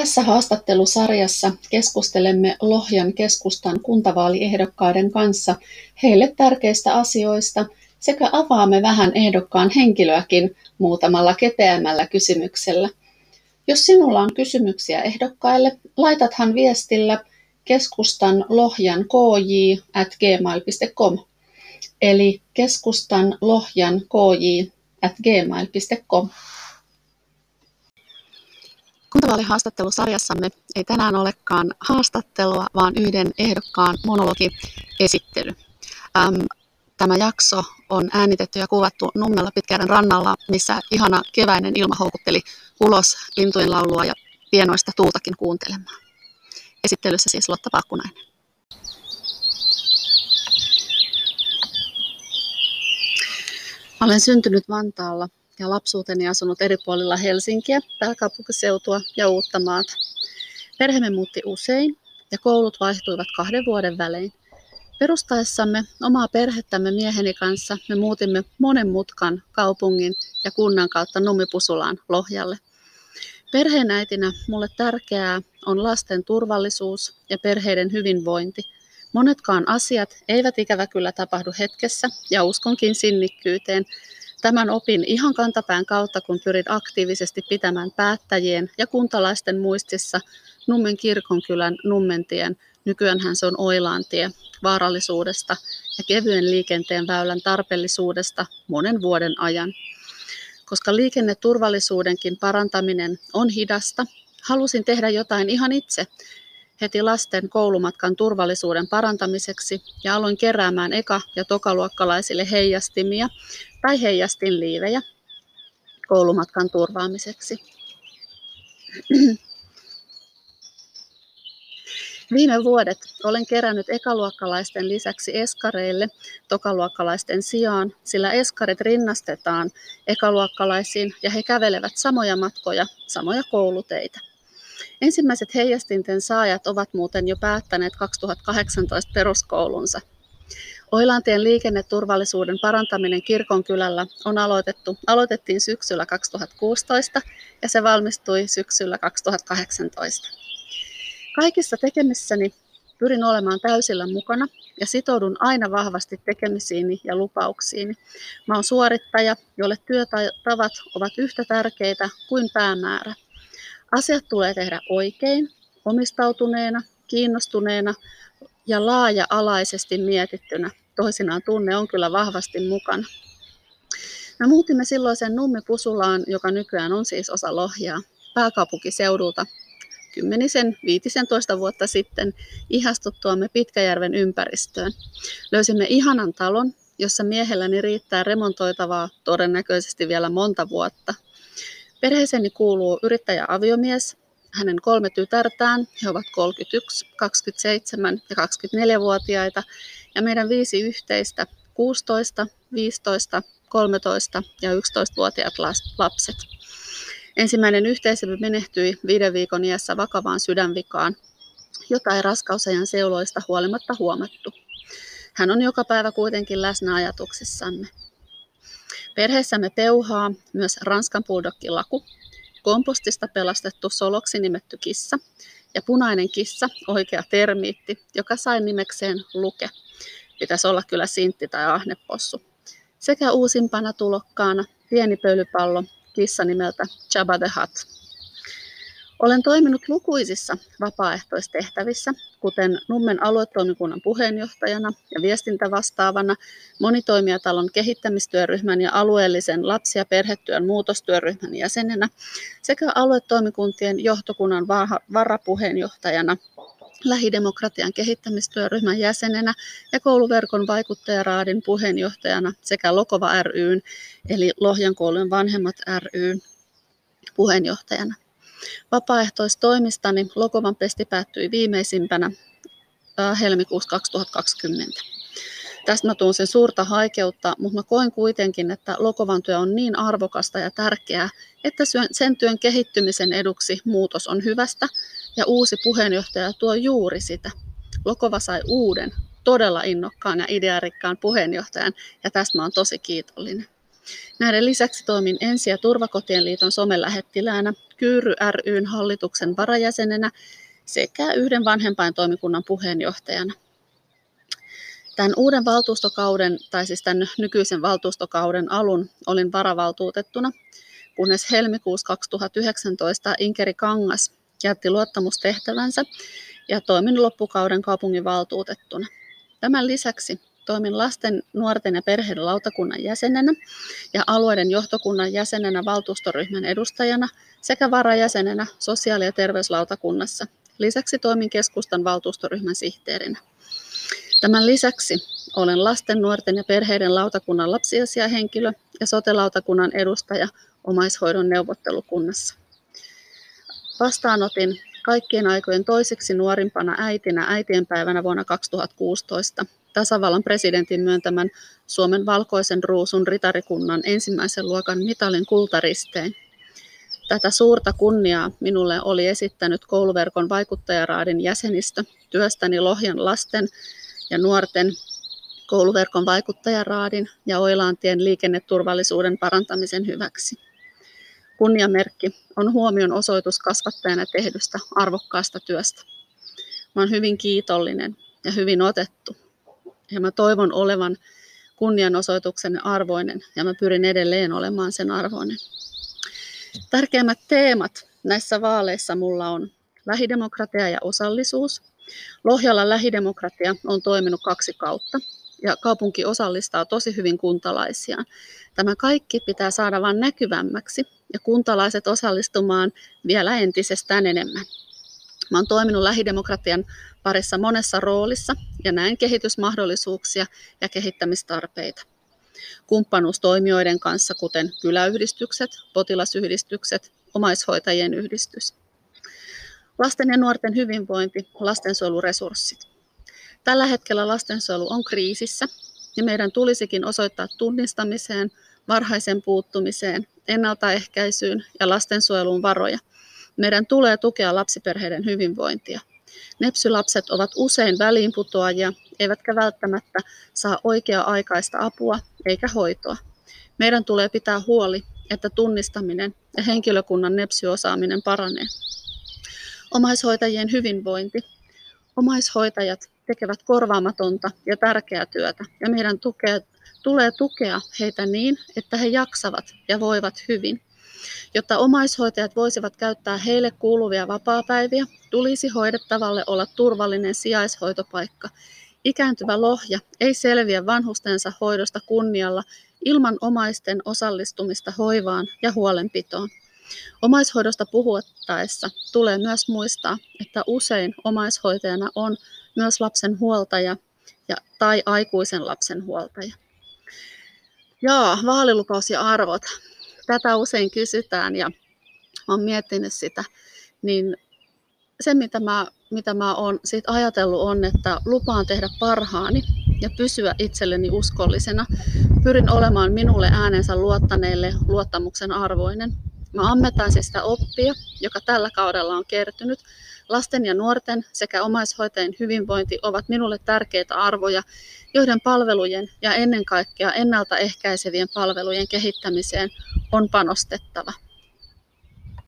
Tässä haastattelusarjassa keskustelemme Lohjan keskustan kuntavaaliehdokkaiden kanssa heille tärkeistä asioista sekä avaamme vähän ehdokkaan henkilöäkin muutamalla kepeämmällä kysymyksellä. Jos sinulla on kysymyksiä ehdokkaille, laitathan viestillä keskustan lohjan kj at gmail.com eli keskustan lohjan kj at gmail.com. Kuntavaalihaastattelusarjassamme ei tänään olekaan haastattelua, vaan yhden ehdokkaan monologiesittely. Tämä jakso on äänitetty ja kuvattu Nummella Pitkäärän rannalla, missä ihana keväinen ilma houkutteli ulos lintujen laulua ja pienoista tuultakin kuuntelemaan. Esittelyssä siis Lotta Pakkunainen. Olen syntynyt Vantaalla ja lapsuuteni asunut eri puolilla Helsinkiä, pääkaupunkiseutua ja Uuttamaata. Perheemme muutti usein ja koulut vaihtuivat kahden vuoden välein. Perustaessamme omaa perhettämme mieheni kanssa me muutimme monen mutkan kaupungin ja kunnan kautta Nummipusulaan Lohjalle. Perheenäitinä mulle tärkeää on lasten turvallisuus ja perheiden hyvinvointi. Monetkaan asiat eivät ikävä kyllä tapahdu hetkessä ja uskonkin sinnikkyyteen, Tämän opin ihan kantapään kautta, kun pyrin aktiivisesti pitämään päättäjien ja kuntalaisten muistissa Nummen kirkonkylän Nummentien, nykyäänhän se on Oilaantie, vaarallisuudesta ja kevyen liikenteen väylän tarpeellisuudesta monen vuoden ajan. Koska liikenneturvallisuudenkin parantaminen on hidasta, halusin tehdä jotain ihan itse heti lasten koulumatkan turvallisuuden parantamiseksi ja aloin keräämään eka- ja tokaluokkalaisille heijastimia tai heijastinliivejä koulumatkan turvaamiseksi. Viime vuodet olen kerännyt ekaluokkalaisten lisäksi eskareille tokaluokkalaisten sijaan, sillä eskarit rinnastetaan ekaluokkalaisiin ja he kävelevät samoja matkoja, samoja kouluteitä. Ensimmäiset heijastinten saajat ovat muuten jo päättäneet 2018 peruskoulunsa. Oilantien liikenneturvallisuuden parantaminen kirkonkylällä on aloitettu, aloitettiin syksyllä 2016 ja se valmistui syksyllä 2018. Kaikissa tekemissäni pyrin olemaan täysillä mukana ja sitoudun aina vahvasti tekemisiini ja lupauksiini. Mä oon suorittaja, jolle työtavat ovat yhtä tärkeitä kuin päämäärä. Asiat tulee tehdä oikein, omistautuneena, kiinnostuneena ja laaja-alaisesti mietittynä. Toisinaan tunne on kyllä vahvasti mukana. Me muutimme silloisen Nummi-Pusulaan, joka nykyään on siis osa Lohjaa, pääkaupunkiseudulta kymmenisen, viitisentoista vuotta sitten ihastuttuamme Pitkäjärven ympäristöön. Löysimme ihanan talon, jossa miehelläni riittää remontoitavaa todennäköisesti vielä monta vuotta – Perheeseeni kuuluu yrittäjä aviomies, hänen kolme tytärtään, he ovat 31, 27 ja 24-vuotiaita, ja meidän viisi yhteistä, 16, 15, 13 ja 11-vuotiaat lapset. Ensimmäinen yhteisömme menehtyi viiden viikon iässä vakavaan sydänvikaan, jota ei raskausajan seuloista huolimatta huomattu. Hän on joka päivä kuitenkin läsnä ajatuksissamme. Perheessämme peuhaa myös Ranskan Laku, kompostista pelastettu soloksi nimetty kissa ja punainen kissa, oikea termiitti, joka sai nimekseen Luke. Pitäisi olla kyllä sintti tai ahnepossu. Sekä uusimpana tulokkaana pieni pölypallo, kissa nimeltä Jabba the Hutt. Olen toiminut lukuisissa vapaaehtoistehtävissä, kuten Nummen aluetoimikunnan puheenjohtajana ja viestintävastaavana, monitoimijatalon kehittämistyöryhmän ja alueellisen lapsi- ja perhetyön muutostyöryhmän jäsenenä sekä aluetoimikuntien johtokunnan varapuheenjohtajana lähidemokratian kehittämistyöryhmän jäsenenä ja kouluverkon vaikuttajaraadin puheenjohtajana sekä Lokova ryn eli Lohjan koulujen vanhemmat ryn puheenjohtajana. Vapaaehtoistoimistani Lokovan pesti päättyi viimeisimpänä helmikuussa 2020. Tästä mä tuun sen suurta haikeutta, mutta mä koen kuitenkin, että Lokovan työ on niin arvokasta ja tärkeää, että sen työn kehittymisen eduksi muutos on hyvästä ja uusi puheenjohtaja tuo juuri sitä. Lokova sai uuden, todella innokkaan ja idearikkaan puheenjohtajan ja tästä mä oon tosi kiitollinen. Näiden lisäksi toimin Ensi- ja Turvakotien liiton somelähettiläänä Kyyry ryn hallituksen varajäsenenä sekä yhden vanhempaintoimikunnan puheenjohtajana. Tämän uuden valtuustokauden, tai siis tämän nykyisen valtuustokauden alun olin varavaltuutettuna, kunnes helmikuussa 2019 Inkeri Kangas jätti luottamustehtävänsä ja toimin loppukauden kaupungin valtuutettuna. Tämän lisäksi toimin lasten, nuorten ja perheiden lautakunnan jäsenenä ja alueiden johtokunnan jäsenenä valtuustoryhmän edustajana sekä varajäsenenä sosiaali- ja terveyslautakunnassa. Lisäksi toimin keskustan valtuustoryhmän sihteerinä. Tämän lisäksi olen lasten, nuorten ja perheiden lautakunnan lapsiasiahenkilö ja sotelautakunnan edustaja omaishoidon neuvottelukunnassa. Vastaanotin kaikkien aikojen toiseksi nuorimpana äitinä äitienpäivänä vuonna 2016 tasavallan presidentin myöntämän Suomen valkoisen ruusun ritarikunnan ensimmäisen luokan mitalin kultaristeen. Tätä suurta kunniaa minulle oli esittänyt kouluverkon vaikuttajaraadin jäsenistö työstäni Lohjan lasten ja nuorten kouluverkon vaikuttajaraadin ja Oilaantien liikenneturvallisuuden parantamisen hyväksi. Kunniamerkki on huomion osoitus kasvattajana tehdystä arvokkaasta työstä. Olen hyvin kiitollinen ja hyvin otettu. Ja mä toivon olevan kunnianosoituksen arvoinen ja mä pyrin edelleen olemaan sen arvoinen. Tärkeimmät teemat näissä vaaleissa mulla on lähidemokratia ja osallisuus. Lohjalla lähidemokratia on toiminut kaksi kautta ja kaupunki osallistaa tosi hyvin kuntalaisiaan. Tämä kaikki pitää saada vain näkyvämmäksi ja kuntalaiset osallistumaan vielä entisestään enemmän. Mä oon toiminut lähidemokratian parissa monessa roolissa ja näen kehitysmahdollisuuksia ja kehittämistarpeita. Kumppanuustoimijoiden kanssa, kuten kyläyhdistykset, potilasyhdistykset, omaishoitajien yhdistys. Lasten ja nuorten hyvinvointi, lastensuojeluresurssit. Tällä hetkellä lastensuojelu on kriisissä ja meidän tulisikin osoittaa tunnistamiseen, varhaisen puuttumiseen, ennaltaehkäisyyn ja lastensuojeluun varoja. Meidän tulee tukea lapsiperheiden hyvinvointia. Nepsylapset ovat usein väliinputoajia, eivätkä välttämättä saa oikea-aikaista apua eikä hoitoa. Meidän tulee pitää huoli, että tunnistaminen ja henkilökunnan nepsyosaaminen paranee. Omaishoitajien hyvinvointi. Omaishoitajat tekevät korvaamatonta ja tärkeää työtä ja meidän tukea, tulee tukea heitä niin, että he jaksavat ja voivat hyvin. Jotta omaishoitajat voisivat käyttää heille kuuluvia vapaapäiviä, tulisi hoidettavalle olla turvallinen sijaishoitopaikka. Ikääntyvä lohja ei selviä vanhustensa hoidosta kunnialla ilman omaisten osallistumista hoivaan ja huolenpitoon. Omaishoidosta puhuttaessa tulee myös muistaa, että usein omaishoitajana on myös lapsen huoltaja ja, tai aikuisen lapsen huoltaja. Joo, vaalilupaus ja arvot. Tätä usein kysytään ja olen miettinyt sitä, niin se mitä mä, mitä mä oon siitä ajatellut on, että lupaan tehdä parhaani ja pysyä itselleni uskollisena. Pyrin olemaan minulle äänensä luottaneille luottamuksen arvoinen Mä ammetaan siis sitä oppia, joka tällä kaudella on kertynyt. Lasten ja nuorten sekä omaishoitajien hyvinvointi ovat minulle tärkeitä arvoja, joiden palvelujen ja ennen kaikkea ennaltaehkäisevien palvelujen kehittämiseen on panostettava.